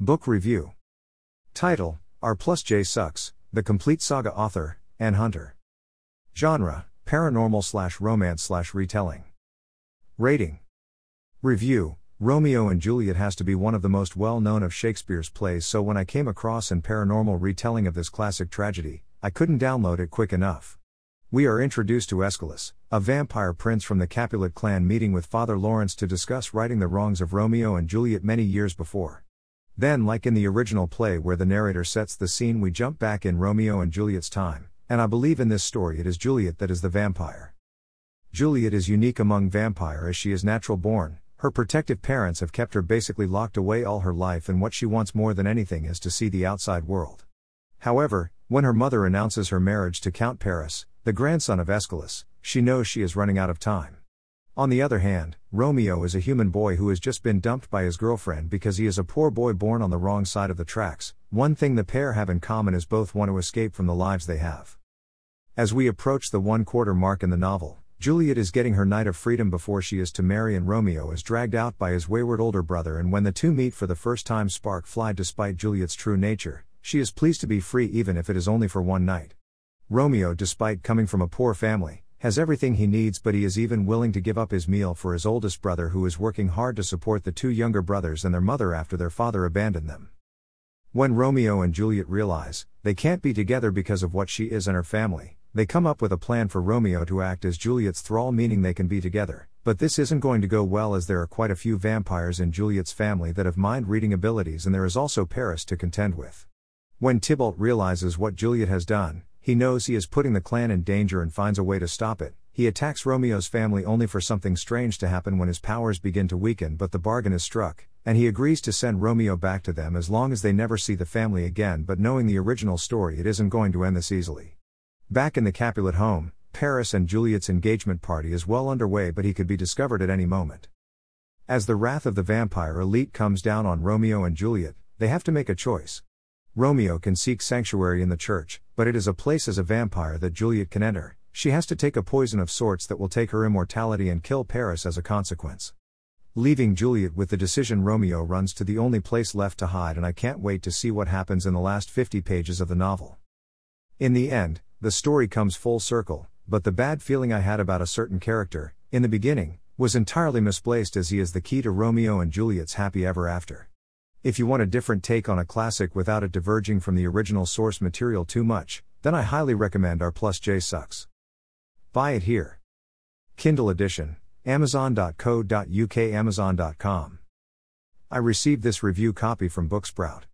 Book Review Title R plus J Sucks, The Complete Saga Author, Ann Hunter. Genre Paranormal slash romance slash retelling. Rating Review Romeo and Juliet has to be one of the most well known of Shakespeare's plays, so when I came across an paranormal retelling of this classic tragedy, I couldn't download it quick enough. We are introduced to Escalus, a vampire prince from the Capulet clan meeting with Father Lawrence to discuss righting the wrongs of Romeo and Juliet many years before. Then, like in the original play where the narrator sets the scene, we jump back in Romeo and Juliet's time, and I believe in this story it is Juliet that is the vampire. Juliet is unique among vampire as she is natural born, her protective parents have kept her basically locked away all her life, and what she wants more than anything is to see the outside world. However, when her mother announces her marriage to Count Paris, the grandson of Escalus, she knows she is running out of time. On the other hand, Romeo is a human boy who has just been dumped by his girlfriend because he is a poor boy born on the wrong side of the tracks. One thing the pair have in common is both want to escape from the lives they have. As we approach the one quarter mark in the novel, Juliet is getting her night of freedom before she is to marry, and Romeo is dragged out by his wayward older brother. And when the two meet for the first time, spark fly despite Juliet's true nature. She is pleased to be free even if it is only for one night. Romeo, despite coming from a poor family, has everything he needs, but he is even willing to give up his meal for his oldest brother who is working hard to support the two younger brothers and their mother after their father abandoned them. When Romeo and Juliet realize they can't be together because of what she is and her family, they come up with a plan for Romeo to act as Juliet's thrall, meaning they can be together. But this isn't going to go well as there are quite a few vampires in Juliet's family that have mind reading abilities, and there is also Paris to contend with. When Tybalt realizes what Juliet has done, he knows he is putting the clan in danger and finds a way to stop it. He attacks Romeo's family only for something strange to happen when his powers begin to weaken, but the bargain is struck, and he agrees to send Romeo back to them as long as they never see the family again. But knowing the original story, it isn't going to end this easily. Back in the Capulet home, Paris and Juliet's engagement party is well underway, but he could be discovered at any moment. As the wrath of the vampire elite comes down on Romeo and Juliet, they have to make a choice. Romeo can seek sanctuary in the church, but it is a place as a vampire that Juliet can enter. She has to take a poison of sorts that will take her immortality and kill Paris as a consequence. Leaving Juliet with the decision, Romeo runs to the only place left to hide, and I can't wait to see what happens in the last 50 pages of the novel. In the end, the story comes full circle, but the bad feeling I had about a certain character, in the beginning, was entirely misplaced as he is the key to Romeo and Juliet's happy ever after. If you want a different take on a classic without it diverging from the original source material too much, then I highly recommend R plus J Sucks. Buy it here. Kindle edition, amazon.co.uk, amazon.com. I received this review copy from Booksprout.